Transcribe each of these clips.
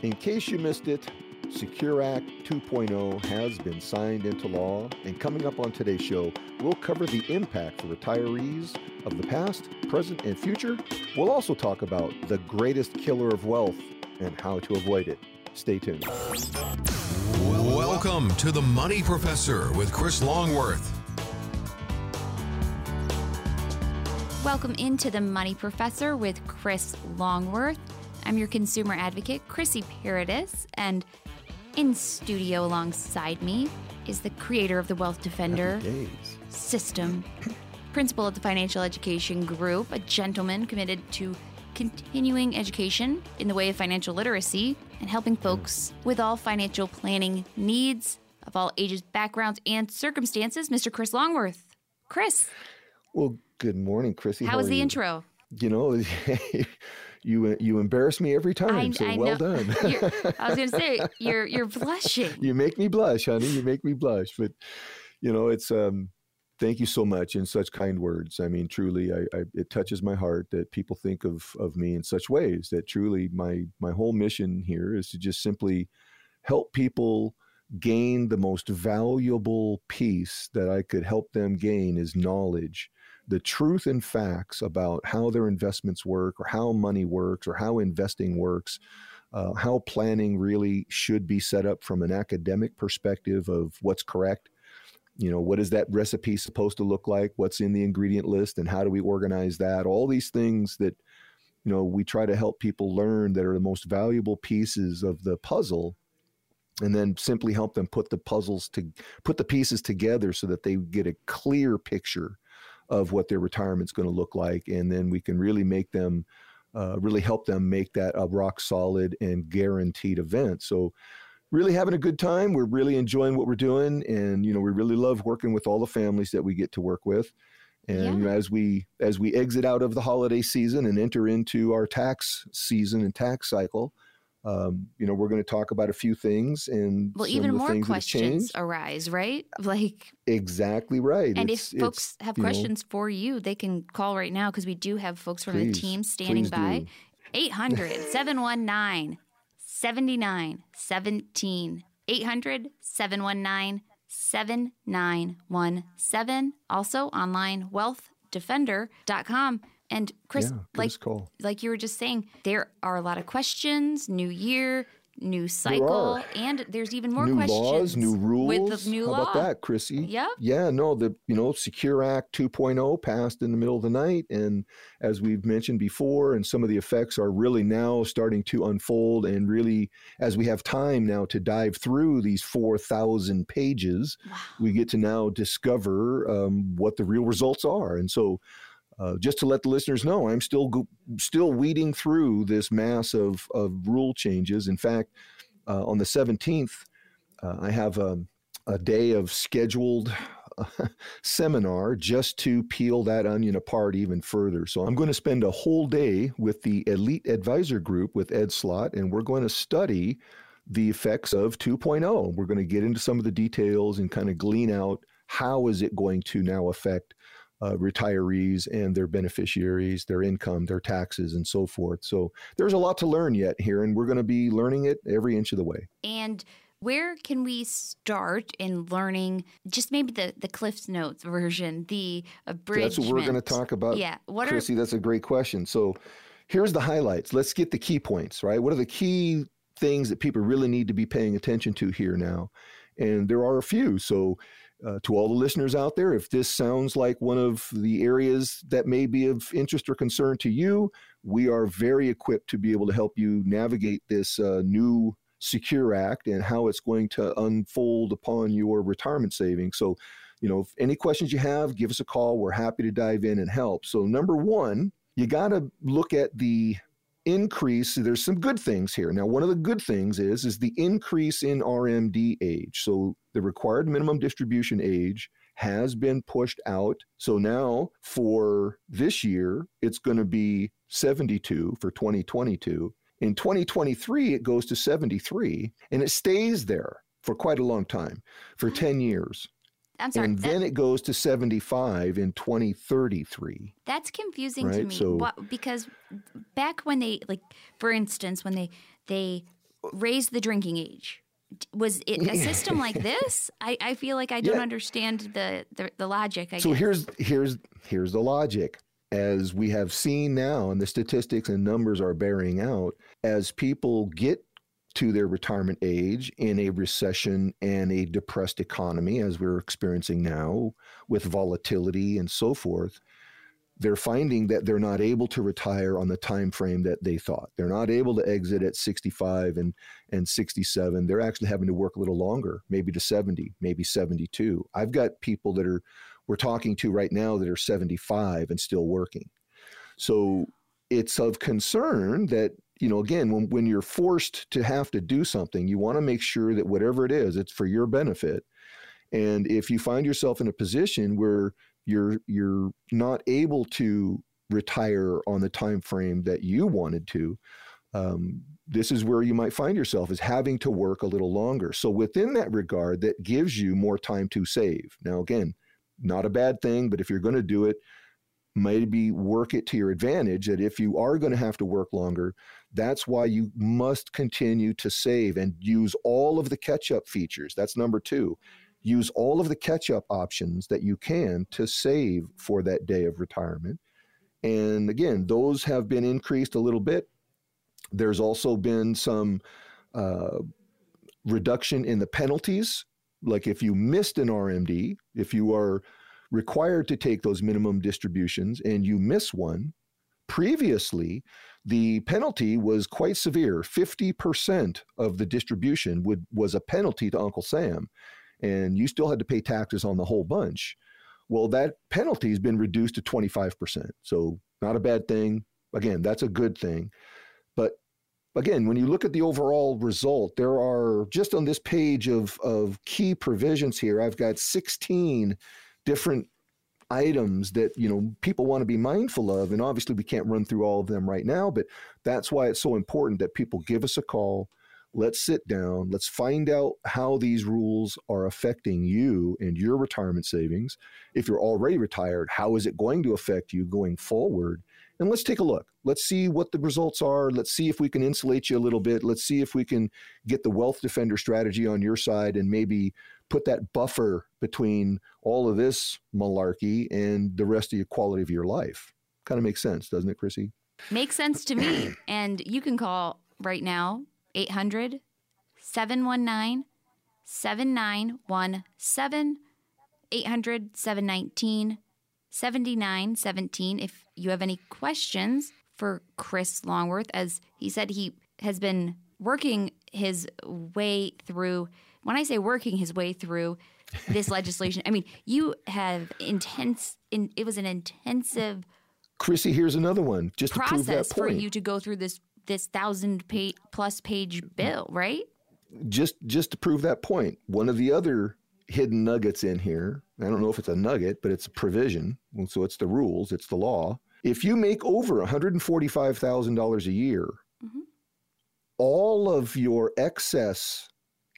In case you missed it, Secure Act 2.0 has been signed into law, and coming up on today's show, we'll cover the impact for retirees of the past, present, and future. We'll also talk about the greatest killer of wealth and how to avoid it. Stay tuned. Welcome to the Money Professor with Chris Longworth. Welcome into the Money Professor with Chris Longworth. I'm your consumer advocate, Chrissy Paradis, and in studio alongside me is the creator of the Wealth Defender system, principal of the Financial Education Group, a gentleman committed to continuing education in the way of financial literacy and helping folks with all financial planning needs of all ages, backgrounds, and circumstances, Mr. Chris Longworth. Chris. Well, good morning, Chrissy. How, How was the you? intro? You know, you you embarrass me every time. I, so I well know. done. I was going to say you're you're blushing. You make me blush, honey. You make me blush. But you know, it's um, thank you so much in such kind words. I mean, truly, I, I, it touches my heart that people think of of me in such ways. That truly, my my whole mission here is to just simply help people gain the most valuable piece that I could help them gain is knowledge the truth and facts about how their investments work or how money works or how investing works, uh, how planning really should be set up from an academic perspective of what's correct. You know, what is that recipe supposed to look like? What's in the ingredient list and how do we organize that? All these things that, you know, we try to help people learn that are the most valuable pieces of the puzzle and then simply help them put the puzzles to put the pieces together so that they get a clear picture of what their retirement's going to look like, and then we can really make them, uh, really help them make that a rock solid and guaranteed event. So, really having a good time. We're really enjoying what we're doing, and you know, we really love working with all the families that we get to work with. And yeah. you know, as we as we exit out of the holiday season and enter into our tax season and tax cycle, um, you know, we're going to talk about a few things and well, even more questions arise, right? Like exactly right. And it's, if folks have questions know, for you, they can call right now because we do have folks from please, the team standing by. 800 719 7917. 800 719 7917. Also online, wealthdefender.com. And Chris, yeah, like, like you were just saying, there are a lot of questions, new year, new cycle, and there's even more new questions. laws, new rules. With the new How law. about that, Chrissy? Yeah. Yeah, no, the you know, Secure Act 2.0 passed in the middle of the night. And as we've mentioned before, and some of the effects are really now starting to unfold. And really, as we have time now to dive through these 4,000 pages, wow. we get to now discover um, what the real results are. And so uh, just to let the listeners know, I'm still go- still weeding through this mass of, of rule changes. In fact, uh, on the 17th, uh, I have a, a, day of scheduled seminar just to peel that onion apart even further. So I'm going to spend a whole day with the Elite Advisor Group with Ed Slott, and we're going to study the effects of 2.0. We're going to get into some of the details and kind of glean out how is it going to now affect uh, retirees and their beneficiaries, their income, their taxes, and so forth. So there's a lot to learn yet here, and we're going to be learning it every inch of the way. And where can we start in learning just maybe the, the Cliff's Notes version, the abridgment? That's what we're going to talk about. Yeah. What Chrissy, are... that's a great question. So here's the highlights. Let's get the key points, right? What are the key things that people really need to be paying attention to here now? And there are a few. So uh, to all the listeners out there, if this sounds like one of the areas that may be of interest or concern to you, we are very equipped to be able to help you navigate this uh, new Secure Act and how it's going to unfold upon your retirement savings. So, you know, if any questions you have, give us a call. We're happy to dive in and help. So, number one, you got to look at the increase there's some good things here. Now one of the good things is is the increase in rmd age. So the required minimum distribution age has been pushed out. So now for this year it's going to be 72 for 2022 in 2023 it goes to 73 and it stays there for quite a long time for 10 years I'm sorry. And then it goes to 75 in 2033. That's confusing right? to me. So, what, because back when they like for instance when they they raised the drinking age. Was it a system like this? I, I feel like I don't Yeah. understand the, the the logic. I So guess. here's here's here's the logic. As we have seen now, and the statistics and numbers are bearing out, as people get to their retirement age in a recession and a depressed economy, as we're experiencing now, with volatility and so forth, they're finding that they're not able to retire on the time frame that they thought. They're not able to exit at 65 and and 67. They're actually having to work a little longer, maybe to 70, maybe 72. I've got people that are we're talking to right now that are 75 and still working. So it's of concern that you know again when, when you're forced to have to do something you want to make sure that whatever it is it's for your benefit. And if you find yourself in a position where you're you're not able to retire on the time frame that you wanted to um, this is where you might find yourself is having to work a little longer. So within that regard that gives you more time to save. Now again not a bad thing but if you're going to do it maybe work it to your advantage that if you are going to have to work longer that's why you must continue to save and use all of the catch up features. That's number 2 use all of the catch up options that you can to save for that day of retirement. And again those have been increased a little bit. There's also been some uh, reduction in the penalties. Like if you missed an rmd if you are required to take those minimum distributions and you miss one, previously the penalty was quite severe. 50% of the distribution would was a penalty to Uncle Sam and you still had to pay taxes on the whole bunch. Well, that penalty has been reduced to 25%. So, not a bad thing. Again, that's a good thing. But again, when you look at the overall result, there are just on this page of, of key provisions here, I've got 16 different items that you know people want to be mindful of and obviously we can't run through all of them right now but that's why it's so important that people give us a call let's sit down let's find out how these rules are affecting you and your retirement savings. If you're already retired how is it going to affect you going forward? And let's take a look. Let's see what the results are. Let's see if we can insulate you a little bit. Let's see if we can get the wealth defender strategy on your side and maybe put that buffer between all of this malarkey and the rest of your quality of your life. Kind of makes sense, doesn't it, Chrissy? Makes sense to me. and you can call right now 800 719 7917 800 719 7917 if you have any questions for Chris Longworth as he said he has been working his way through when I say working his way through this legislation I mean you have intense in, it was an intensive Chrissy, here's another one just to prove that process for you to go through this this thousand page plus page bill, right? just just to prove that point. One of the other hidden nuggets in here, I don't know if it's a nugget, but it's a provision. So it's the rules, it's the law. If you make over $145,000 a year, Mhm. all of your excess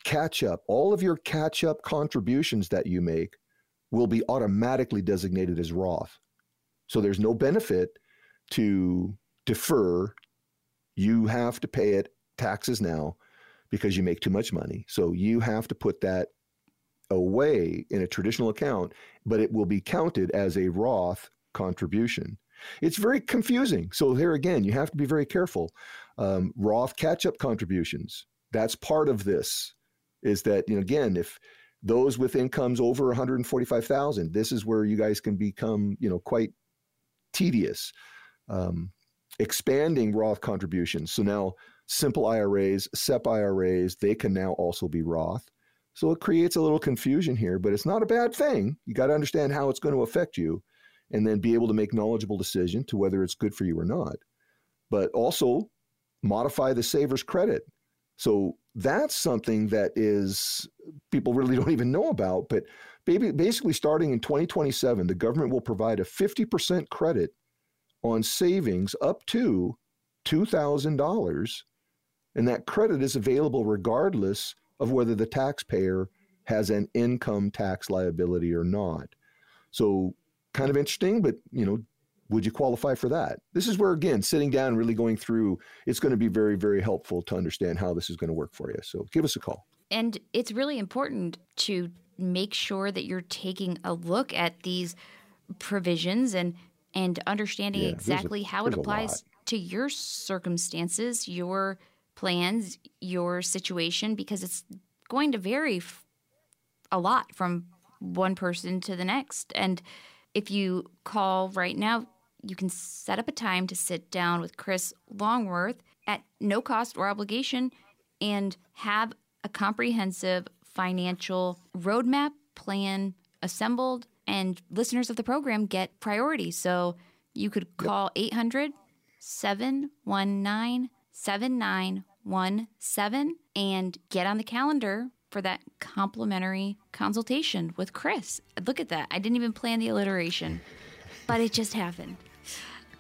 catch up, all of your catch up contributions that you make will be automatically designated as Roth. So there's no benefit to defer. You have to pay it taxes now because you make too much money. So you have to put that away in a traditional account, but it will be counted as a Roth contribution. It's very confusing. So there again, you have to be very careful. Um, Roth catch-up contributions. That's part of this. Is that you know again if those with incomes over 145,000, this is where you guys can become you know quite tedious. Um, expanding Roth contributions. So now simple IRAs, SEP IRAs, they can now also be Roth. So it creates a little confusion here, but it's not a bad thing. You got to understand how it's going to affect you and then be able to make knowledgeable decision to whether it's good for you or not. But also modify the saver's credit. So that's something that is people really don't even know about, but basically starting in 2027, the government will provide a 50% credit on savings up to $2,000 and that credit is available regardless of whether the taxpayer has an income tax liability or not. So, kind of interesting, but you know, Would you qualify for that? This is where, again, sitting down, really going through, it's going to be very, very helpful to understand how this is going to work for you. So give us a call. And it's really important to make sure that you're taking a look at these provisions and and understanding Yeah, there's a- exactly how it applies to your circumstances, your plans, your situation because it's going to vary f- a lot from one person to the next. And if you call right now, you can set up a time to sit down with Chris Longworth at no cost or obligation and have a comprehensive financial roadmap plan assembled. And listeners of the program get priority. So you could call 800 719 7917 and get on the calendar for that complimentary consultation with Chris. Look at that. I didn't even plan the alliteration, but it just happened.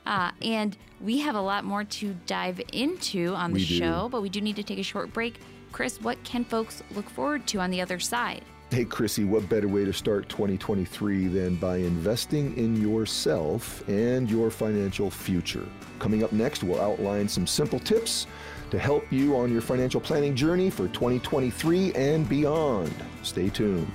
Uh, and we have a lot more to dive into on the We do. show, but we do need to take a short break. Chris, what can folks look forward to on the other side? Hey, Chrissy, what better way to start 2023 than by investing in yourself and your financial future? Coming up next, we'll outline some simple tips to help you on your financial planning journey for 2023 and beyond. Stay tuned.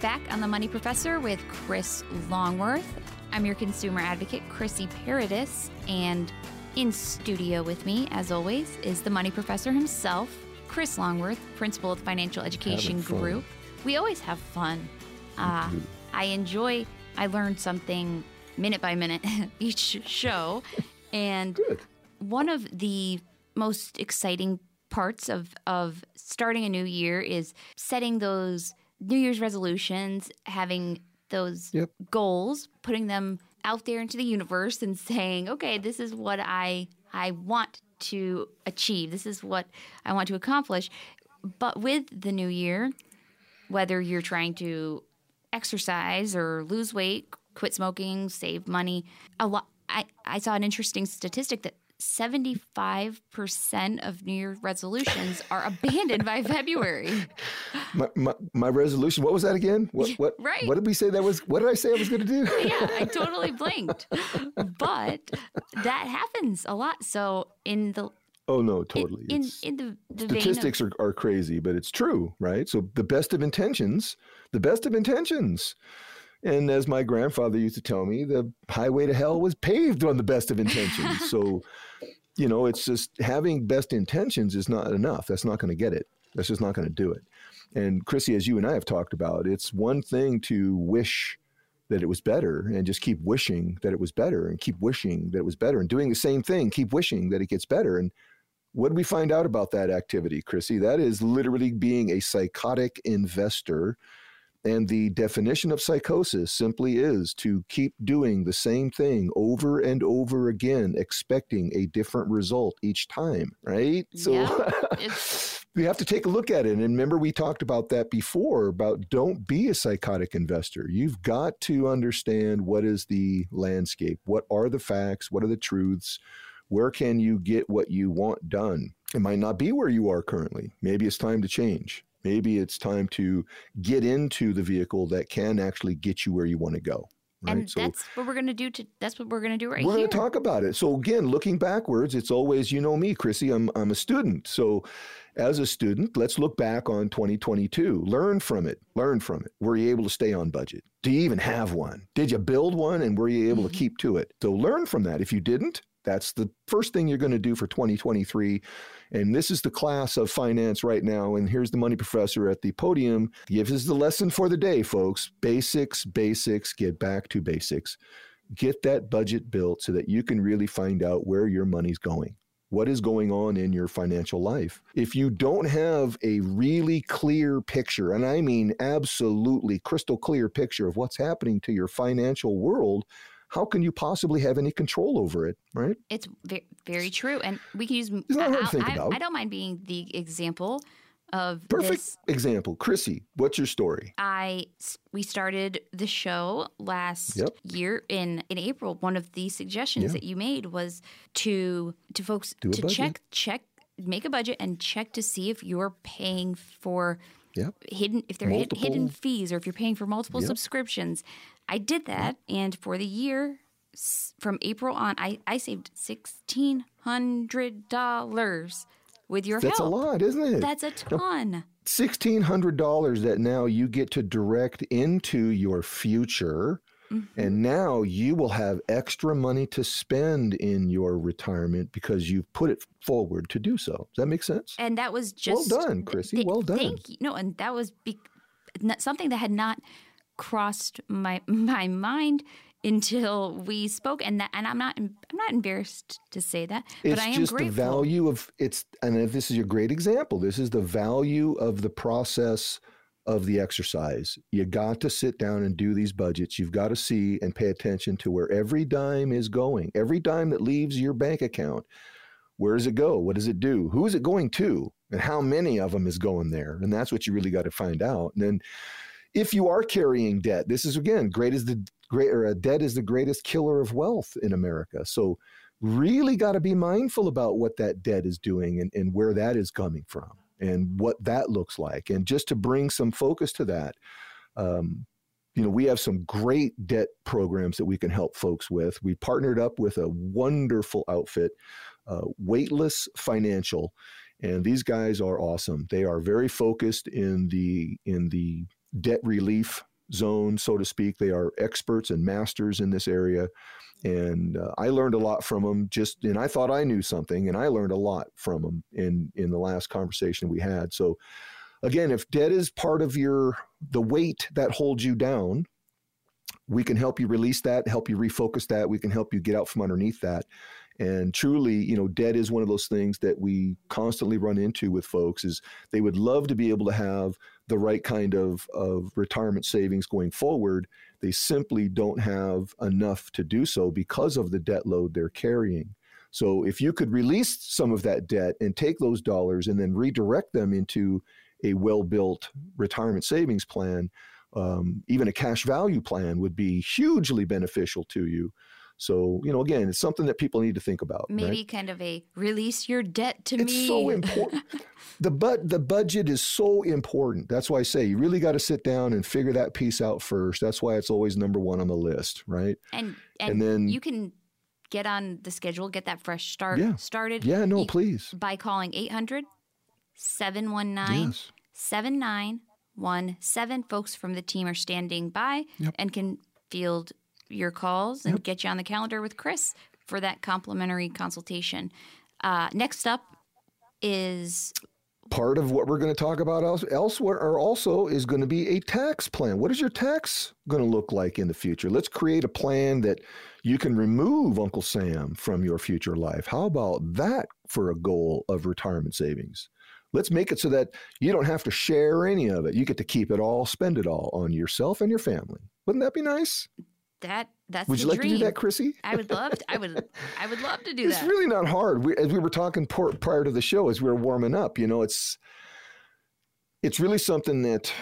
Back on The Money Professor with Chris Longworth. I'm your consumer advocate, Chrissy Paradis, and in studio with me, as always, is the Money Professor himself, Chris Longworth, principal of the Financial Education Group. We always have fun. Uh, I enjoy, I learn something minute by minute each show. And Good. one of the most exciting parts of of starting a new year is setting those New Year's resolutions, having those Yep. goals, putting them out there into the universe and saying, "Okay, this is what I I want to achieve. This is what I want to accomplish." But with the new year, whether you're trying to exercise or lose weight, quit smoking, save money, a lot. I, I saw an interesting statistic that 75% of New Year resolutions are abandoned by February. My, my, my resolution, what was that again? What, what, right. what did we say that was? What did I say I was going to do? yeah, I totally blanked. But that happens a lot. So in the Oh, no, totally. in, It's- in the, the vein of statistics are, are crazy, but it's true, right? So the best of intentions, the best of intentions. And as my grandfather used to tell me, the highway to hell was paved on the best of intentions. so, you know, it's just having best intentions is not enough. That's not going to get it. That's just not going to do it. And Chrissy, as you and I have talked about, it's one thing to wish that it was better and just keep wishing that it was better and keep wishing that it was better and doing the same thing, keep wishing that it gets better. And what did we find out about that activity, Chrissy? That is literally being a psychotic investor. And the definition of psychosis simply is to keep doing the same thing over and over again, expecting a different result each time, right? So Yeah, we have to take a look at it. And remember, we talked about that before about don't be a psychotic investor. You've got to understand what is the landscape, what are the facts, what are the truths, where can you get what you want done. It might not be where you are currently. Maybe it's time to change. Maybe it's time to get into the vehicle that can actually get you where you want to go. Right? and that's what we're gonna do. To that's what we're gonna do right here. we're going to talk about it. So again, looking backwards, it's always you know me, Chrissy. I'm I'm a student. So as a student, let's look back on 2022. Learn from it. Learn from it. Were you able to stay on budget? Do you even have one? Did you build one and were you able Mhm. to keep to it? So learn from that. If you didn't, that's the first thing you're going to do for 2023. And this is the class of finance right now. And here's the money professor at the podium. Give us the lesson for the day, folks. Basics, basics, get back to basics get that budget built so that you can really find out where your money's going. What is going on in your financial life? If you don't have a really clear picture, and I mean absolutely crystal clear picture of what's happening to your financial world, how can you possibly have any control over it, right? It's very, very true, and we can use. It's not hard to I'll- think I, about. I don't mind being the example of Perfect this. example. Chrissy, what's your story? I we started the show last Yep. year in in April. One of the suggestions Yeah. that you made was to to folks Do to check check make a budget and check to see if you're paying for Yep. hidden if they're hid, hidden fees or if you're paying for multiple Yep. subscriptions. I did that, and for the year from April on, I I saved sixteen hundred dollars with your That's help. That's a lot, isn't it? That's a ton. $1,600 that now you get to direct into your future. Mm-hmm. And now you will have extra money to spend in your retirement because you've put it forward to do so. Does that make sense? and that was just Well done, Chrissy. th- Well done. Thank you. No, and that was be- something that had not crossed my my mind until we spoke, and that and I'm not I'm not embarrassed to say that, but I am just grateful. the value of it's and if this is a great example this is the value of the process of the exercise. You got to sit down and do these budgets. You've got to see and pay attention to where every dime is going every dime that leaves your bank account. Where does it go? What does it do? Who is it going to? And how many of them is going there? And that's what you really got to find out. And then if you are carrying debt this is again great as the great or uh, debt is the greatest killer of wealth in america so really got to be mindful about what that debt is doing and, and where that is coming from and what that looks like. And just to bring some focus to that, um, you know, we have some great debt programs that we can help folks with. We partnered up with a wonderful outfit, uh, Weightless Financial, and these guys are awesome. They are very focused in the in the debt relief zone, so to speak. They are experts and masters in this area and uh, I learned a lot from them. Just and I thought I knew something, and I learned a lot from them in in the last conversation we had. So, again, if debt is part of your the weight that holds you down, we can help you release that, help you refocus that. We can help you get out from underneath that. And truly, you know, debt is one of those things that we constantly run into with folks. Is they would love to be able to have the right kind of of retirement savings going forward they simply don't have enough to do so because of the debt load they're carrying. So if you could release some of that debt and take those dollars and then redirect them into a well-built retirement savings plan, um, even a cash value plan would be hugely beneficial to you. So you know, again, it's something that people need to think about. Maybe right? kind of a release your debt to it's me. so important. the but the budget is so important. That's why I say you really got to sit down and figure that piece out first. That's why it's always number one on the list, right? and and, And then- you can get on the schedule, get that fresh start Yeah. started. Yeah, no, you- please. by calling 800 719 Yes. 7917. Folks from the team are standing by Yep. and can field your calls and get you on the calendar with Chris for that complimentary consultation. Uh, next up is part of what we're going to talk about else, elsewhere or also is going to be a tax plan. What is your tax going to look like in the future? Let's create a plan that you can remove Uncle Sam from your future life. How about that for a goal of retirement savings? Let's make it so that you don't have to share any of it. You get to keep it all, spend it all on yourself and your family. Wouldn't that be nice? That. That's Would you like dream. to do that, Chrissy? I would love. To, I would. I would love to do that. it's really not hard. We, as we were talking por- prior to the show, as we were warming up, you know, it's it's really something that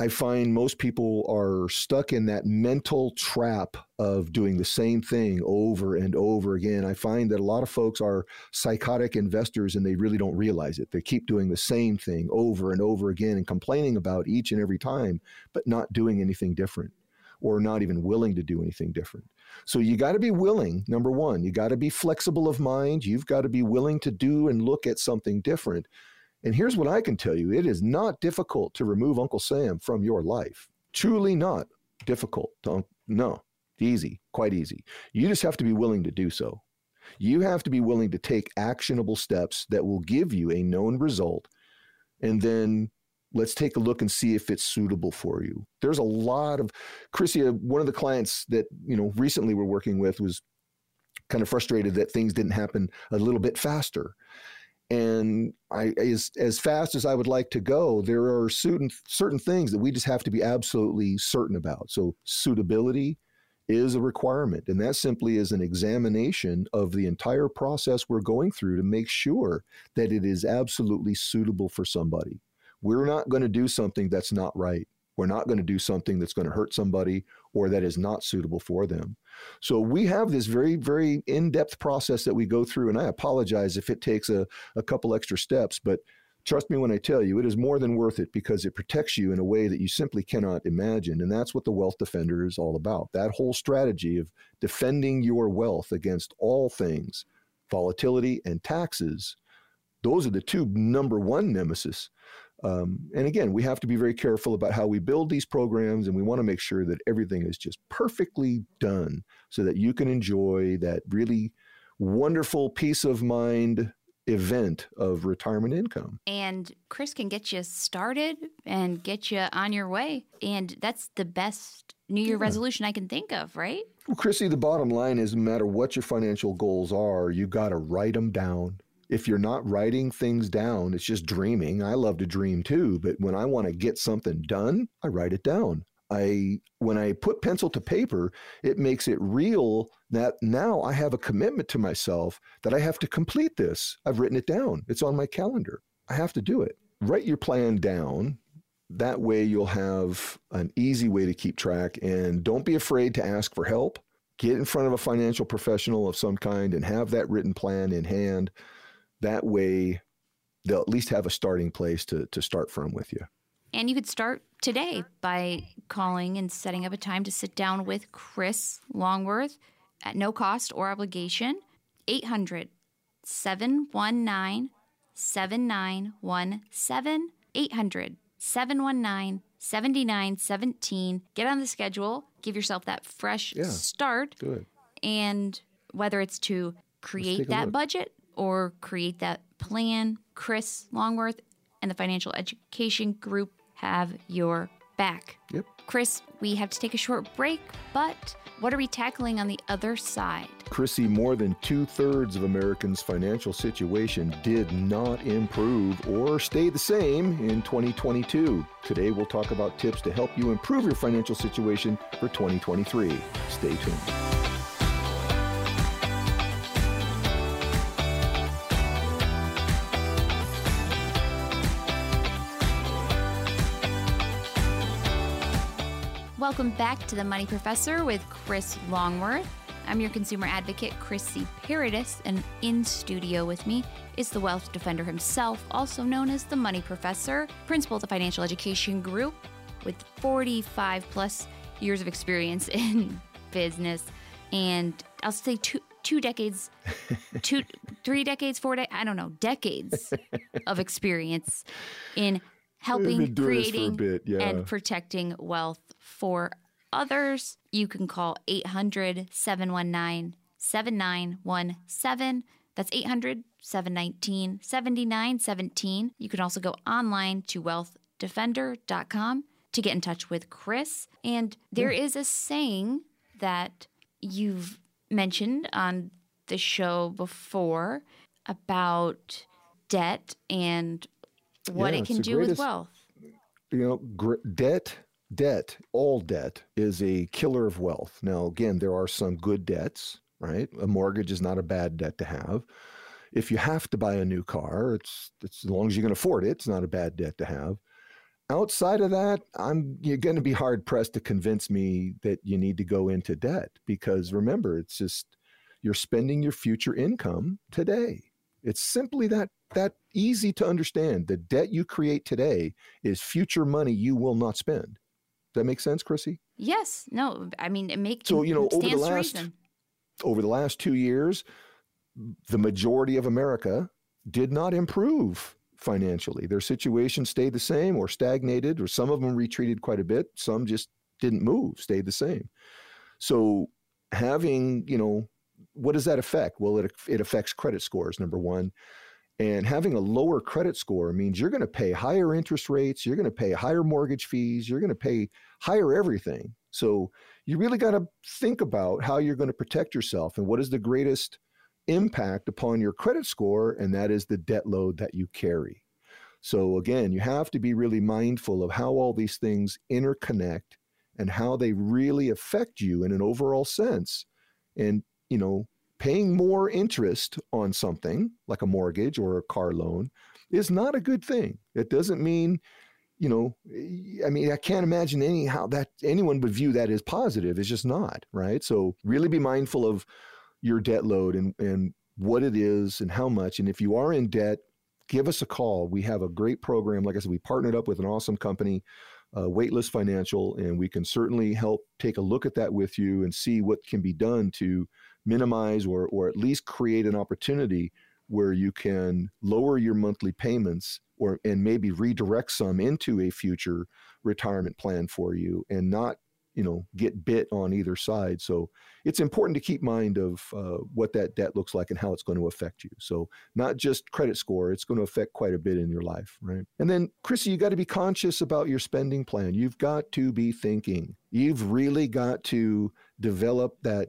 I find most people are stuck in that mental trap of doing the same thing over and over again. I find that a lot of folks are psychotic investors and they really don't realize it. They keep doing the same thing over and over again and complaining about each and every time, but not doing anything different or not even willing to do anything different. So you got to be willing, number one, you got to be flexible of mind. You've got to be willing to do and look at something different. And here's what I can tell you it is not difficult to remove Uncle Sam from your life. Truly not difficult. Don't, no, easy, quite easy. You just have to be willing to do so. You have to be willing to take actionable steps that will give you a known result. And then let's take a look and see if it's suitable for you. There's a lot of Chrissy, uh, one of the clients that you know recently we're working with was kind of frustrated that things didn't happen a little bit faster. And I, as as fast as I would like to go, there are certain certain things that we just have to be absolutely certain about. So suitability is a requirement, and that simply is an examination of the entire process we're going through to make sure that it is absolutely suitable for somebody we're not going to do something that's not right. We're not going to do something that's going to hurt somebody or that is not suitable for them. So we have this very, very in depth process that we go through. And I apologize if it takes a, a couple extra steps, but trust me when I tell you, it is more than worth it because it protects you in a way that you simply cannot imagine. And that's what the Wealth Defender is all about. That whole strategy of defending your wealth against all things, volatility and taxes, those are the two number one nemesis um, and again, we have to be very careful about how we build these programs, and we want to make sure that everything is just perfectly done so that you can enjoy that really wonderful peace of mind event of retirement income. And Chris can get you started and get you on your way. And that's the best New Year yeah. resolution I can think of, right? Well, Chrissy, the bottom line is no matter what your financial goals are, you got to write them down if you're not writing things down, it's just dreaming. I love to dream too, but when I want to get something done, I write it down. I when I put pencil to paper, it makes it real that now I have a commitment to myself that I have to complete this. I've written it down. It's on my calendar. I have to do it. Write your plan down. That way you'll have an easy way to keep track and don't be afraid to ask for help. Get in front of a financial professional of some kind and have that written plan in hand that way, they'll at least have a starting place to, to start from with you. And you could start today by calling and setting up a time to sit down with Chris Longworth at no cost or obligation. 800 719 7917. 800 719 7917. Get on the schedule, give yourself that fresh yeah, start. Good. And whether it's to create that look. budget or create that plan, Chris Longworth and the Financial Education Group have your back. Yep. Chris, we have to take a short break, but what are we tackling on the other side? Chrissy, more than two thirds of Americans' financial situation did not improve or stay the same in 2022. Today, we'll talk about tips to help you improve your financial situation for 2023. Stay tuned. Welcome back to the Money Professor with Chris Longworth. I'm your consumer advocate, Chrissy Paradis, and in studio with me is the wealth defender himself, also known as the Money Professor, principal of the Financial Education Group, with 45 plus years of experience in business, and I'll say two two decades, two three decades, four de- I don't know, decades of experience in helping creating bit, yeah. and protecting wealth for others. You can call 800 719 7917. That's 800 719 7917. You can also go online to wealthdefender.com to get in touch with Chris. And there yeah. is a saying that you've mentioned on the show before about debt and what yeah, it can do greatest, with wealth. You know, gr- debt, debt, all debt is a killer of wealth. Now, again, there are some good debts, right? A mortgage is not a bad debt to have. If you have to buy a new car, it's, it's as long as you can afford it, it's not a bad debt to have. Outside of that, I'm you're going to be hard pressed to convince me that you need to go into debt because remember, it's just you're spending your future income today. It's simply that that easy to understand. The debt you create today is future money you will not spend. That make sense, Chrissy? Yes. No. I mean, it makes so you know over the last over the last two years, the majority of America did not improve financially. Their situation stayed the same or stagnated, or some of them retreated quite a bit. Some just didn't move, stayed the same. So having you know what does that affect? Well, it, it affects credit scores, number one. And having a lower credit score means you're going to pay higher interest rates, you're going to pay higher mortgage fees, you're going to pay higher everything. So you really got to think about how you're going to protect yourself and what is the greatest impact upon your credit score, and that is the debt load that you carry. So again, you have to be really mindful of how all these things interconnect and how they really affect you in an overall sense. And you know, paying more interest on something like a mortgage or a car loan is not a good thing. It doesn't mean, you know, I mean, I can't imagine any how that anyone would view that as positive. It's just not, right? So really be mindful of your debt load and, and what it is and how much. And if you are in debt, give us a call. We have a great program. Like I said, we partnered up with an awesome company, uh, Weightless Financial, and we can certainly help take a look at that with you and see what can be done to minimize or, or at least create an opportunity where you can lower your monthly payments or and maybe redirect some into a future retirement plan for you and not you know get bit on either side. So it's important to keep mind of uh, what that debt looks like and how it's going to affect you. So not just credit score it's going to affect quite a bit in your life right? And then chrissy you got to be conscious about your spending plan. You've got to be thinking. You've really got to develop that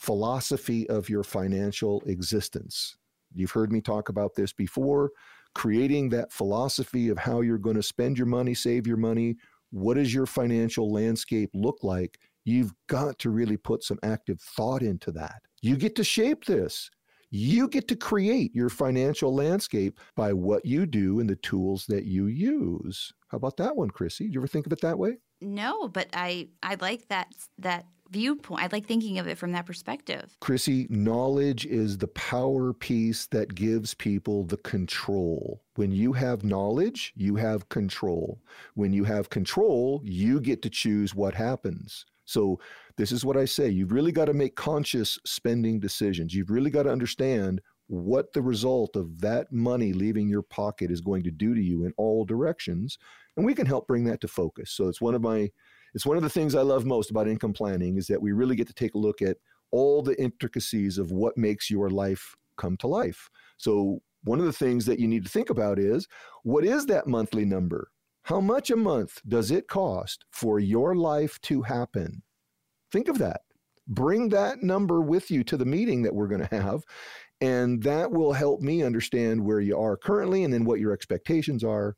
philosophy of your financial existence you've heard me talk about this before creating that philosophy of how you're going to spend your money save your money what does your financial landscape look like? You've got to really put some active thought into that. You get to shape this. You get to create your financial landscape by what you do and the tools that you use. How about that one, Chrissy? Do you ever think of it that way? No, but I I like that that viewpoint. I like thinking of it from that perspective. Chrissy, knowledge is the power piece that gives people the control. When you have knowledge, you have control. When you have control, you get to choose what happens. So, this is what I say you've really got to make conscious spending decisions. You've really got to understand what the result of that money leaving your pocket is going to do to you in all directions. And we can help bring that to focus. So, it's one of my it's one of the things I love most about income planning is that we really get to take a look at all the intricacies of what makes your life come to life. So one of the things that you need to think about is what is that monthly number? How much a month does it cost for your life to happen? Think of that. Bring that number with you to the meeting that we're going to have, and that will help me understand where you are currently and then what your expectations are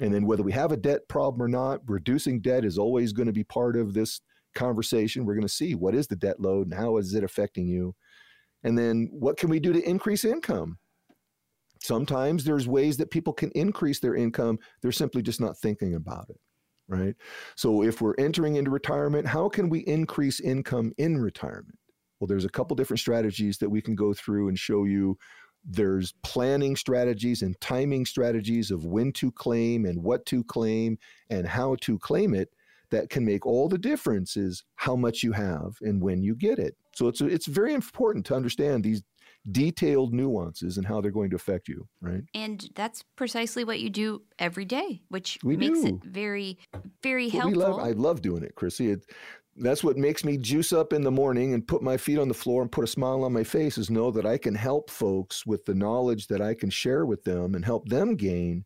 and then whether we have a debt problem or not, reducing debt is always going to be part of this conversation. We're going to see what is the debt load and how is it affecting you. And then what can we do to increase income? Sometimes there's ways that people can increase their income. They're simply just not thinking about it, right? So if we're entering into retirement, how can we increase income in retirement? Well, there's a couple different strategies that we can go through and show you there's planning strategies and timing strategies of when to claim and what to claim and how to claim it that can make all the difference is how much you have and when you get it. So it's it's very important to understand these detailed nuances and how they're going to affect you, right? And that's precisely what you do every day, which we makes do. it very, very helpful. Love, I love doing it, Chrissy. It, that's what makes me juice up in the morning and put my feet on the floor and put a smile on my face is know that I can help folks with the knowledge that I can share with them and help them gain.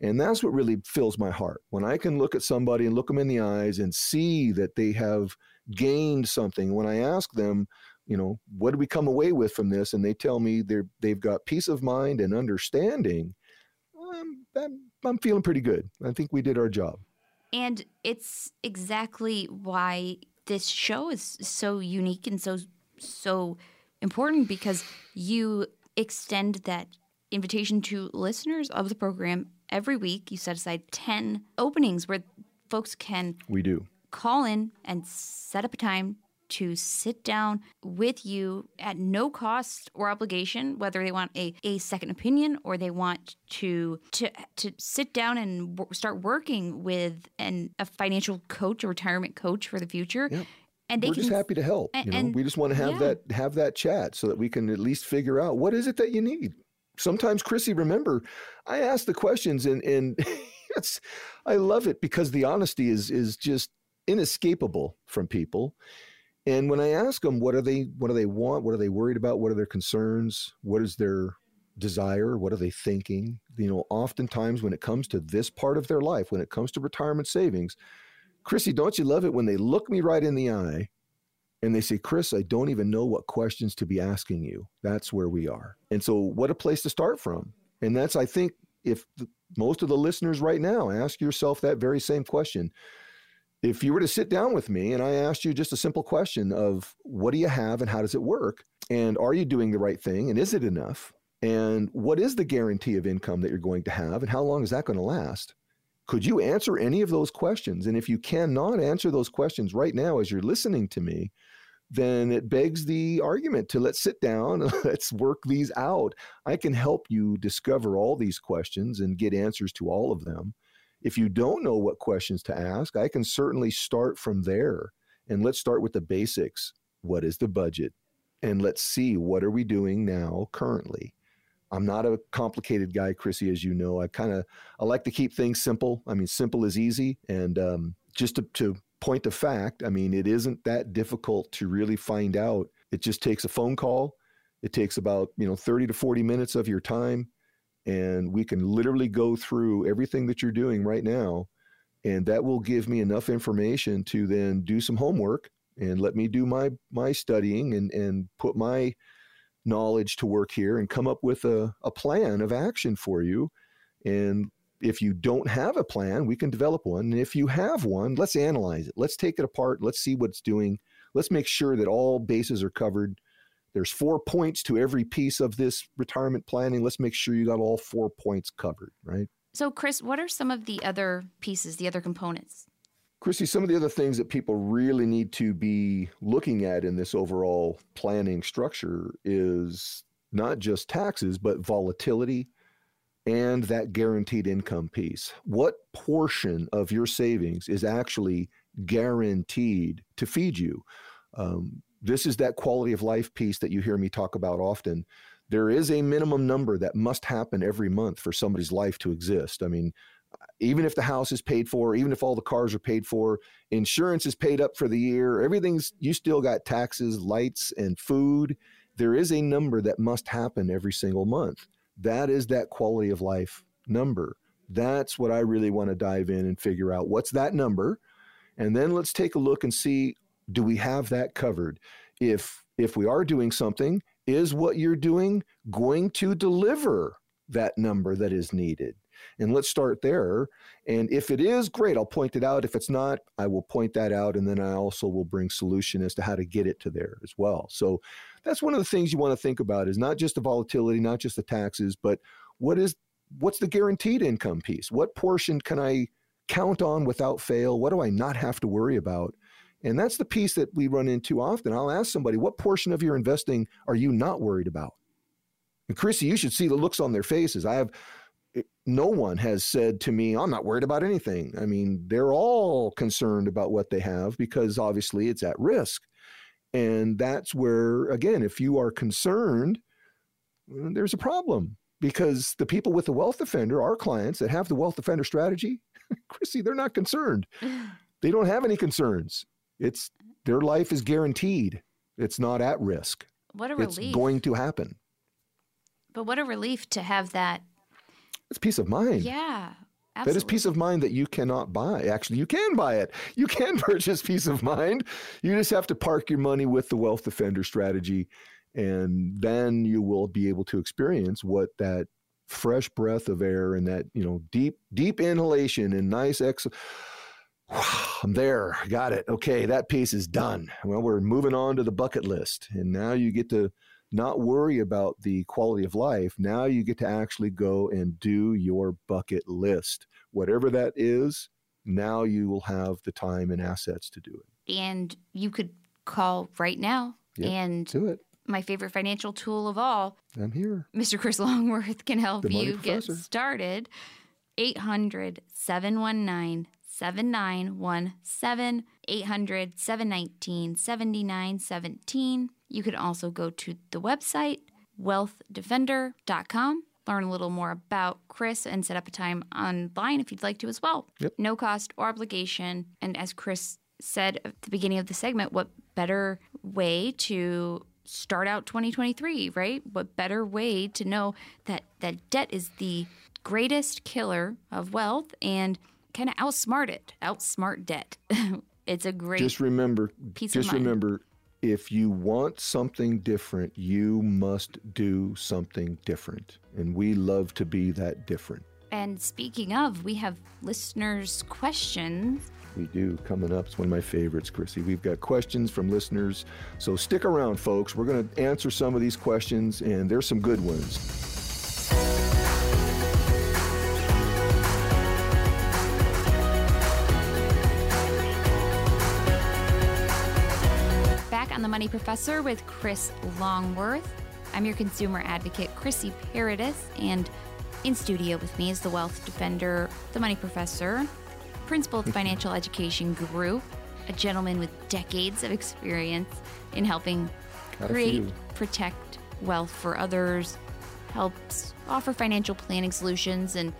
And that's what really fills my heart. When I can look at somebody and look them in the eyes and see that they have gained something. When I ask them, you know, what do we come away with from this? And they tell me they're, they've got peace of mind and understanding. Um, I'm, I'm, I'm feeling pretty good. I think we did our job. And it's exactly why this show is so unique and so so important because you extend that invitation to listeners of the program every week. You set aside 10 openings where folks can We do. call in and set up a time to sit down with you at no cost or obligation, whether they want a, a second opinion or they want to to to sit down and w- start working with an, a financial coach, a retirement coach for the future. And We're can, just happy to help. And, you know, and, we just want to have yeah. that have that chat so that we can at least figure out what is it that you need. Sometimes, Chrissy, remember, I ask the questions and and it's I love it because the honesty is is just inescapable from people and when I ask them what are they what do they want, what are they worried about, what are their concerns, what is their desire, what are they thinking? You know, oftentimes when it comes to this part of their life, when it comes to retirement savings, Chrissy, don't you love it when they look me right in the eye and they say, Chris, I don't even know what questions to be asking you. That's where we are. And so, what a place to start from. And that's, I think, if the, most of the listeners right now ask yourself that very same question if you were to sit down with me and I asked you just a simple question of what do you have and how does it work? And are you doing the right thing? And is it enough? And what is the guarantee of income that you're going to have, and how long is that going to last? Could you answer any of those questions? And if you cannot answer those questions right now as you're listening to me, then it begs the argument to let's sit down, let's work these out. I can help you discover all these questions and get answers to all of them. If you don't know what questions to ask, I can certainly start from there. And let's start with the basics. What is the budget? And let's see what are we doing now currently? I'm not a complicated guy, Chrissy, as you know. I kind of I like to keep things simple. I mean, simple is easy, and um, just to, to point of fact, I mean, it isn't that difficult to really find out. It just takes a phone call. It takes about you know 30 to 40 minutes of your time, and we can literally go through everything that you're doing right now, and that will give me enough information to then do some homework and let me do my my studying and and put my knowledge to work here and come up with a, a plan of action for you. And if you don't have a plan, we can develop one. And if you have one, let's analyze it. Let's take it apart. Let's see what's doing. Let's make sure that all bases are covered. There's four points to every piece of this retirement planning. Let's make sure you got all four points covered, right? So, Chris, what are some of the other pieces, the other components? Chrissy, some of the other things that people really need to be looking at in this overall planning structure is not just taxes, but volatility and that guaranteed income piece. What portion of your savings is actually guaranteed to feed you? Um, this is that quality of life piece that you hear me talk about often. There is a minimum number that must happen every month for somebody's life to exist. I mean, even if the house is paid for, even if all the cars are paid for, insurance is paid up for the year, everything's, you still got taxes, lights, and food. There is a number that must happen every single month. That is that quality of life number. That's what I really want to dive in and figure out what's that number. And then let's take a look and see do we have that covered? If if we are doing something, is what you're doing going to deliver that number that is needed? And let's start there. And if it is, great, I'll point it out. If it's not, I will point that out. And then I also will bring solution as to how to get it to there as well. So that's one of the things you want to think about is not just the volatility, not just the taxes, but what is what's the guaranteed income piece? What portion can I count on without fail? What do I not have to worry about? And that's the piece that we run into often. I'll ask somebody, what portion of your investing are you not worried about? And Chrissy, you should see the looks on their faces. I have eh, no one has said to me, I'm not worried about anything. I mean, they're all concerned about what they have because obviously it's at risk. And that's where, again, if you are concerned, mm, there's a problem because the people with the wealth defender, our clients that have the wealth defender strategy, Chrissy, they're not concerned. They don't have any concerns. It's their life is guaranteed. It's not at risk. What a relief. It's going to happen. But what a relief to have that it's peace of mind. Yeah. Absolutely. That is peace of mind that you cannot buy. Actually, you can buy it. You can purchase peace of mind. You just have to park your money with the wealth defender strategy, and then you will be able to experience what that fresh breath of air and that you know deep deep inhalation and nice ex. I'm there. Got it. Okay, that piece is done. Well, we're moving on to the bucket list, and now you get to not worry about the quality of life. Now you get to actually go and do your bucket list. Whatever that is, now you will have the time and assets to do it. And you could call right now yep, and do it. My favorite financial tool of all. I'm here. Mr. Chris Longworth can help you get started. 800 719 7917 800 719 7917 you could also go to the website, wealthdefender.com, learn a little more about Chris, and set up a time online if you'd like to as well. Yep. No cost or obligation. And as Chris said at the beginning of the segment, what better way to start out 2023, right? What better way to know that that debt is the greatest killer of wealth and kind of outsmart it, outsmart debt. it's a great just remember just remember if you want something different, you must do something different. And we love to be that different. And speaking of, we have listeners' questions. We do. Coming up, it's one of my favorites, Chrissy. We've got questions from listeners. So stick around, folks. We're going to answer some of these questions, and there's some good ones. Money Professor with Chris Longworth. I'm your consumer advocate, Chrissy Paradis, and in studio with me is the wealth defender, the money professor, principal of the Financial Education Group, a gentleman with decades of experience in helping create, protect wealth for others, helps offer financial planning solutions and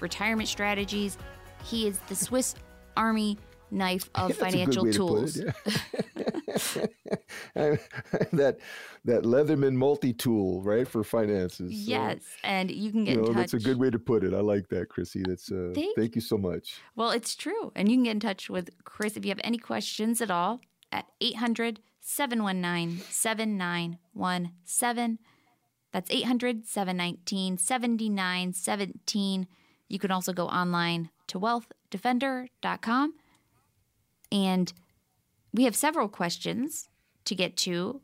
retirement strategies. He is the Swiss Army knife of financial to tools. it, yeah. that that Leatherman multi-tool, right, for finances. So, Yes, and you can get you know, in touch. that's a good way to put it. I like that, Chrissy. That's uh, Thank thank you so much. Well, it's true. And you can get in touch with Chris if you have any questions at all at 800 719 7917. That's 800 719 7917. You can also go online to wealthdefender.com. And we have several questions to get to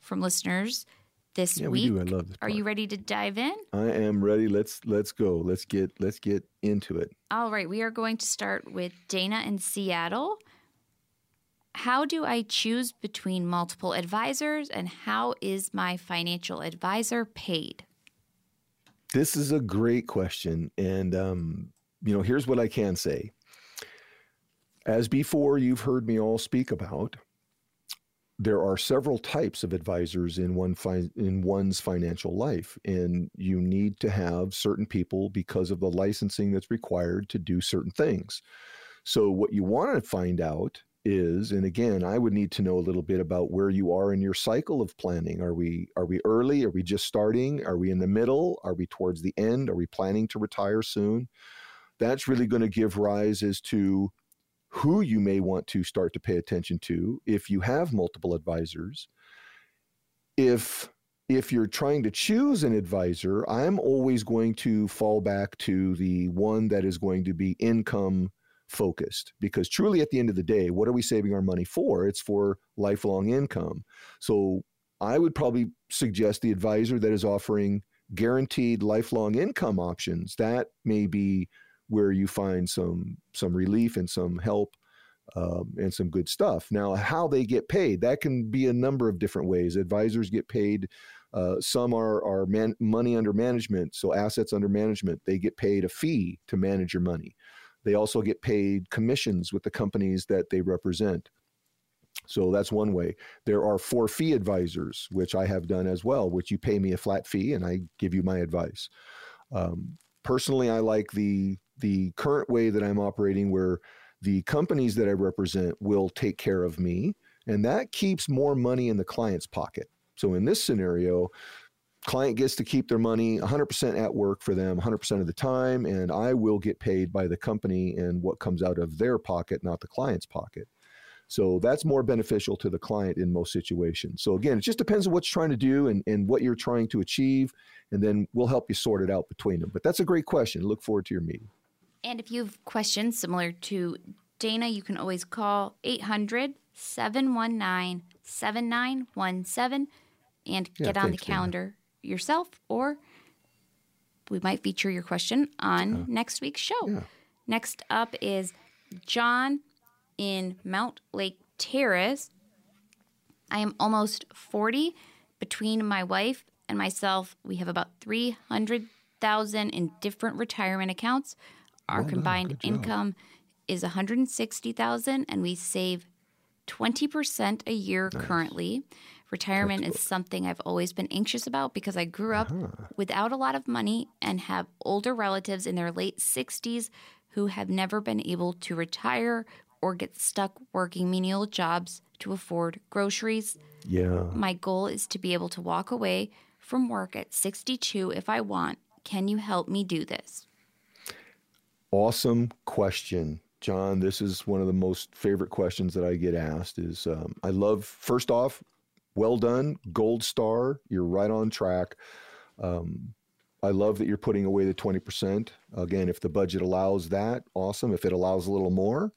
from listeners this Yeah, we do. I love this Are you ready to dive in? I am ready. Let's let's go. Let's get let's get into it. All right, we are going to start with Dana in Seattle. How do I choose between multiple advisors and how is my financial advisor paid? This is a great question, and um, you know, here's what I can say. As before, you've heard me all speak about. There are several types of advisors in one fi- in one's financial life, and you need to have certain people because of the licensing that's required to do certain things. So, what you want to find out is, and again, I would need to know a little bit about where you are in your cycle of planning. Are we are we early? Are we just starting? Are we in the middle? Are we towards the end? Are we planning to retire soon? That's really going to give rise as to who you may want to start to pay attention to if you have multiple advisors. If if you're trying to choose an advisor, I'm always going to fall back to the one that is going to be income focused because truly at the end of the day, what are we saving our money for? It's for lifelong income. So I would probably suggest the advisor that is offering guaranteed lifelong income options. That may be where you find some some relief and some help um, and some good stuff. Now, how they get paid that can be a number of different ways. Advisors get paid. Uh, some are are man, money under management, so assets under management. They get paid a fee to manage your money. They also get paid commissions with the companies that they represent. So that's one way. There are for fee advisors, which I have done as well, which you pay me a flat fee and I give you my advice. Um, personally, I like the the current way that I'm operating, where the companies that I represent will take care of me, and that keeps more money in the client's pocket. So in this scenario, client gets to keep their money 100% at work for them 100% of the time and i will get paid by the company and what comes out of their pocket not the client's pocket so that's more beneficial to the client in most situations so again it just depends on what you're trying to do and, and what you're trying to achieve and then we'll help you sort it out between them but that's a great question look forward to your meeting And if you have questions similar to Dana, you can always call 800 719 7917 and Yeah, get on the thanks, Dana. calendar yourself, or we might feature your question on uh-huh. next week's show. Yeah. Next up is John in Mount Lake Terrace. I am almost 40. Between my wife and myself, we have about 300,000 in different retirement accounts. Our Well combined income is 160,000 and we save 20% a year currently. Retirement is something I've always been anxious about because I grew up without a lot of money and have older relatives in their late 60s who have never been able to retire or get stuck working menial jobs to afford groceries. yeah My goal is to be able to walk away from work at 62 if I want. Can you help me do this? Awesome question, John. This is one of the most favorite questions that I get asked. Is um, I love first off, well done, gold star. You're right on track. Um, I love that you're putting away the twenty percent. Again, if the budget allows that, awesome. If it allows a little more,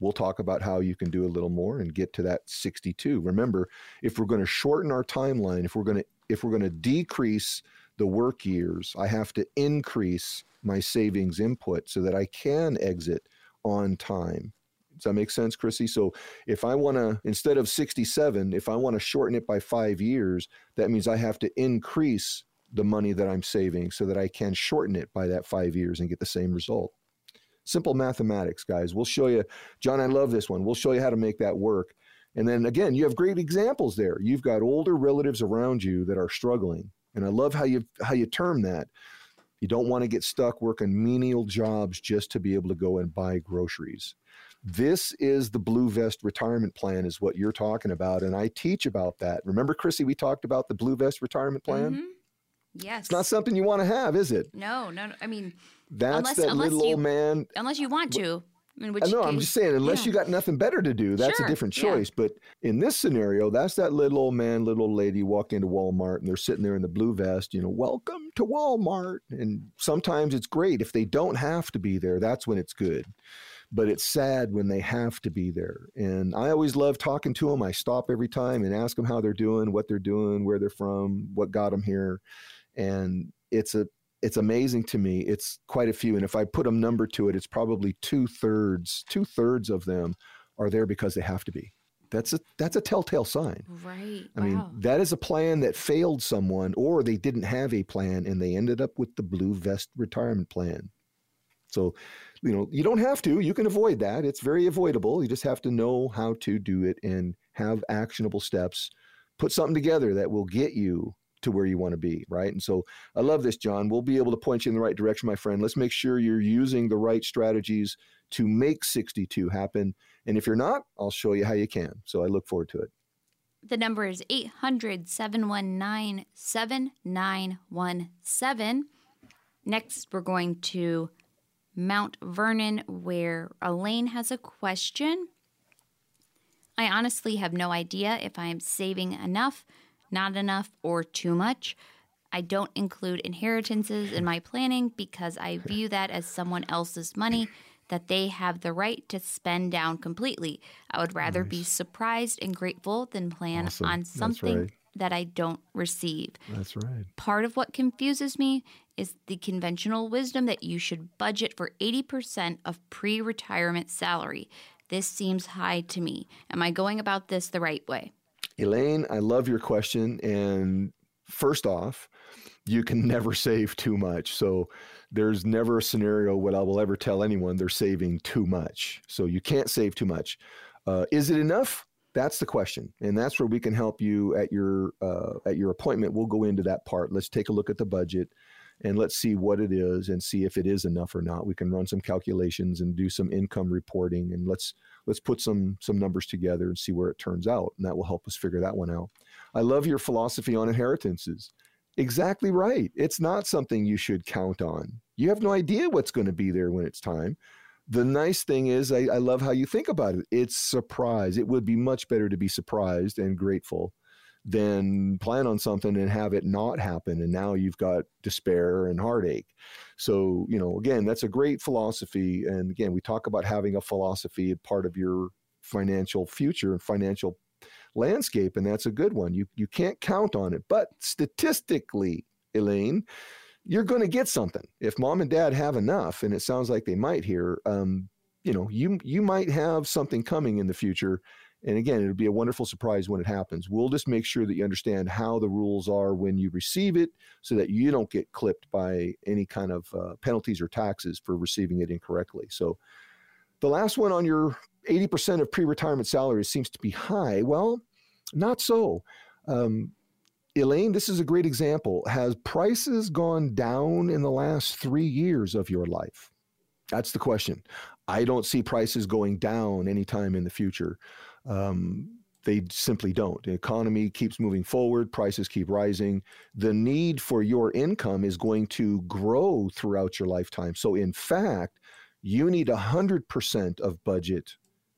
we'll talk about how you can do a little more and get to that 62. Remember, if we're going to shorten our timeline, if we're going to if we're going to decrease the work years, I have to increase my savings input so that I can exit on time Does that make sense, Chrissy? So if I want to, instead of 67, if I want to shorten it by five years, that means I have to increase the money that I'm saving so that I can shorten it by that five years and get the same result. Simple mathematics, guys. We'll show you. John, I love this one. We'll show you how to make that work. And then again, you have great examples there. You've got older relatives around you that are struggling. And I love how you how you term that. You don't want to get stuck working menial jobs just to be able to go and buy groceries. This is the blue vest retirement plan, is what you're talking about. And I teach about that. Remember, Chrissy, we talked about the blue vest retirement plan? Mhm. Yes. It's not something you want to have, is it? no, no, no. I mean, That's Unless- that unless little you- old man. unless you want to. I mean, which uh, I know, I'm just saying, unless yeah. you got nothing better to do, that's Sure, a different yeah. choice. But in this scenario, that's that little old man, little old lady walk into Walmart and they're sitting there in the blue vest, you know, welcome to Walmart. And sometimes it's great. If they don't have to be there, that's when it's good. But it's sad when they have to be there. And I always love talking to them. I stop every time and ask them how they're doing, what they're doing, where they're from, what got them here. And it's a it's amazing to me. It's quite a few, and if I put a number to it, it's probably two thirds. Two thirds of them are there because they have to be. That's a that's a telltale sign. Right. I wow. mean, that is a plan that failed someone, or they didn't have a plan and they ended up with the blue vest retirement plan. So, you know, you don't have to. You can avoid that. It's very avoidable. You just have to know how to do it and have actionable steps. Put something together that will get you to where you want to be, right? And so I love this, John. We'll be able to point you in the right direction, my friend. Let's make sure you're using the right strategies to make 62 happen. And if you're not, I'll show you how you can. So I look forward to it. The number is 800 719 7917. Next, we're going to Mount Vernon, where Elaine has a question. I honestly have no idea if I am saving enough, not enough, or too much. I don't include inheritances in my planning because I view that as someone else's money that they have the right to spend down completely. I would rather be surprised and grateful than plan Awesome. on something right. that I don't receive. That's right. Part of what confuses me is the conventional wisdom that you should budget for 80% of pre retirement salary. This seems high to me. Am I going about this the right way? Elaine, I love your question. And first off, you can never save too much. So there's never a scenario what I will ever tell anyone they're saving too much. So you can't save too much. Uh, is it enough? That's the question, and that's where we can help you at your uh, at your appointment. We'll go into that part. Let's take a look at the budget, and let's see what it is, and see if it is enough or not. We can run some calculations and do some income reporting, and let's let's put some some numbers together and see where it turns out, and that will help us figure that one out. I love your philosophy on inheritances. Exactly right. It's not something you should count on. You have no idea what's going to be there when it's time. The nice thing is, I, I love how you think about it. It's surprise. It would be much better to be surprised and grateful than plan on something and have it not happen. And now you've got despair and heartache. So, you know, again, that's a great philosophy. And again, we talk about having a philosophy part of your financial future and financial landscape, and that's a good one. You you can't count on it, but statistically, Elaine, you're going to get something if mom and dad have enough, and it sounds like they might here. Um, you know, you you might have something coming in the future, and again, it'll be a wonderful surprise when it happens. We'll just make sure that you understand how the rules are when you receive it, so that you don't get clipped by any kind of uh, penalties or taxes for receiving it incorrectly. So, the last one on your 80% of pre-retirement salary seems to be high. Well, not so. Um, Elaine, this is a great example. Has prices gone down in the last three years of your life? That's the question. I don't see prices going down anytime in the future. Um, they simply don't. The economy keeps moving forward, prices keep rising. The need for your income is going to grow throughout your lifetime. So, in fact, you need 100% of budget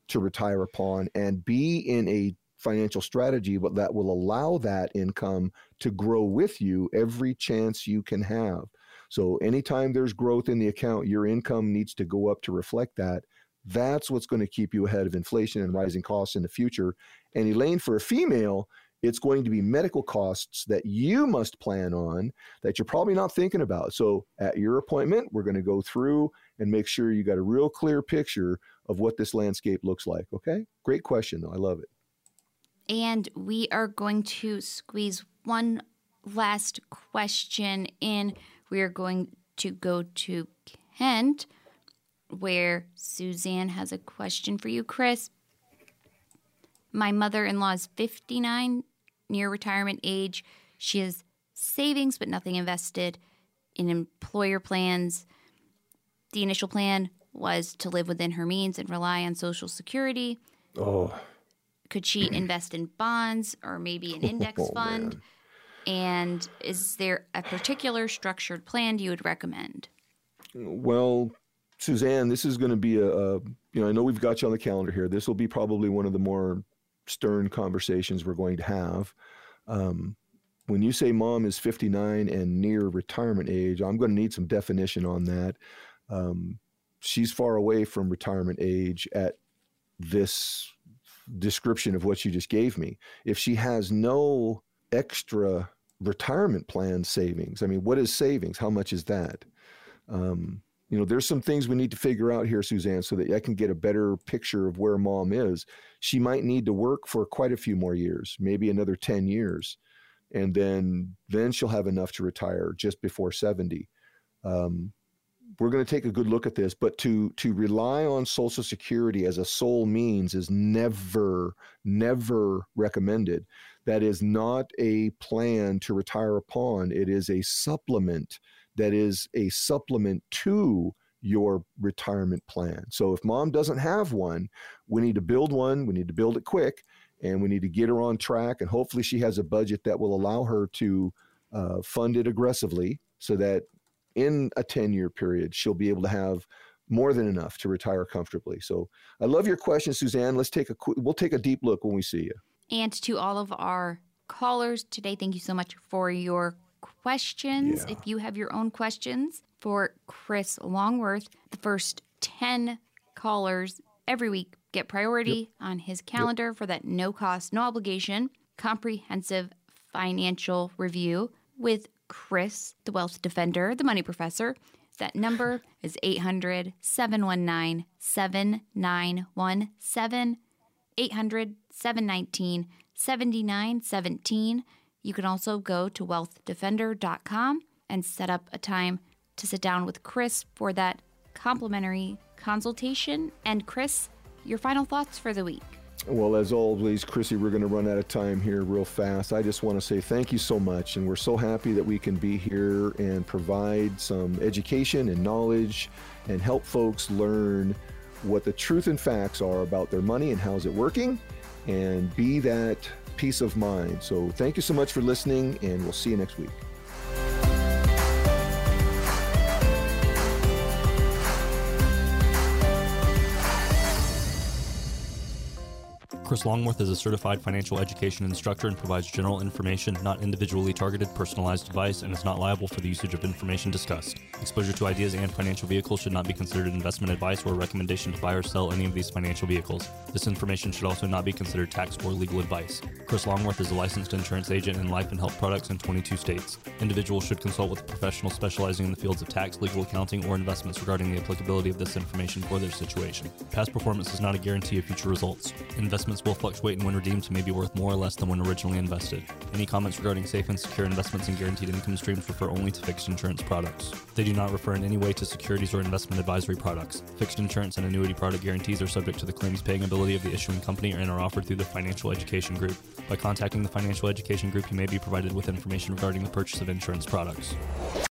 to retire upon and be in a financial strategy that will allow that income to grow with you every chance you can have. So anytime there's growth in the account, your income needs to go up to reflect that. That's what's going to keep you ahead of inflation and rising costs in the future. And Elaine, for a female, it's going to be medical costs that you must plan on that you're probably not thinking about. So at your appointment, we're going to go through and make sure you got a real clear picture of what this landscape looks like. Okay? Great question, though. I love it. And we are going to squeeze one last question in. We are going to go to Kent, where Suzanne has a question for you, Chris. My mother in law is 59, near retirement age. She has savings, but nothing invested in employer plans. The initial plan was to live within her means and rely on Social Security. Oh, Could she invest in bonds or maybe an index Oh, fund? man. And is there a particular structured plan you would recommend? Well, Suzanne, this is going to be a, a, you know, I know we've got you on the calendar here. This will be probably one of the more stern conversations we're going to have. Um, when you say mom is 59 and near retirement age, I'm going to need some definition on that. Um, she's far away from retirement age at this description of what you just gave me. If she has no extra retirement plan savings, I mean, what is savings? How much is that? Um, you know, there's some things we need to figure out here, Suzanne, so that I can get a better picture of where mom is. She might need to work for quite a few more years, maybe another 10 years. And then then she'll have enough to retire just before 70. Um, we're going to take a good look at this, but to to rely on Social Security as a sole means is never, never recommended. That is not a plan to retire upon. It is a supplement that is a supplement to your retirement plan. So if mom doesn't have one, we need to build one. We need to build it quick, and we need to get her on track. And hopefully, she has a budget that will allow her to uh, fund it aggressively, so that in a 10 year period, she'll be able to have more than enough to retire comfortably. So I love your question, Suzanne. Let's take a we'll take a deep look when we see you. And to all of our callers today, thank you so much for your questions. Yeah. If you have your own questions for Chris Longworth, the first 10 callers every week get priority on his calendar for that no cost, no obligation, comprehensive financial review with Chris, the wealth defender, the money professor. That number is 800 719 7917. 800 719 7917. You can also go to wealthdefender.com and set up a time to sit down with Chris for that complimentary consultation. And Chris, your final thoughts for the week. Well, as always, Chrissy, we're going to run out of time here real fast. I just want to say thank you so much. And we're so happy that we can be here and provide some education and knowledge and help folks learn what the truth and facts are about their money and how's it working and be that peace of mind. So thank you so much for listening, and we'll see you next week. Chris Longworth is a certified financial education instructor and provides general information, not individually targeted, personalized advice, and is not liable for the usage of information discussed. Exposure to ideas and financial vehicles should not be considered investment advice or a recommendation to buy or sell any of these financial vehicles. This information should also not be considered tax or legal advice. Chris Longworth is a licensed insurance agent in life and health products in 22 states. Individuals should consult with a professional specializing in the fields of tax, legal accounting, or investments regarding the applicability of this information for their situation. Past performance is not a guarantee of future results. Investments will fluctuate and when redeemed may be worth more or less than when originally invested. Any comments regarding safe and secure investments and guaranteed income streams refer only to fixed insurance products. They do not refer in any way to securities or investment advisory products. Fixed insurance and annuity product guarantees are subject to the claims paying ability of the issuing company and are offered through the Financial Education Group. By contacting the Financial Education Group, you may be provided with information regarding the purchase of insurance products.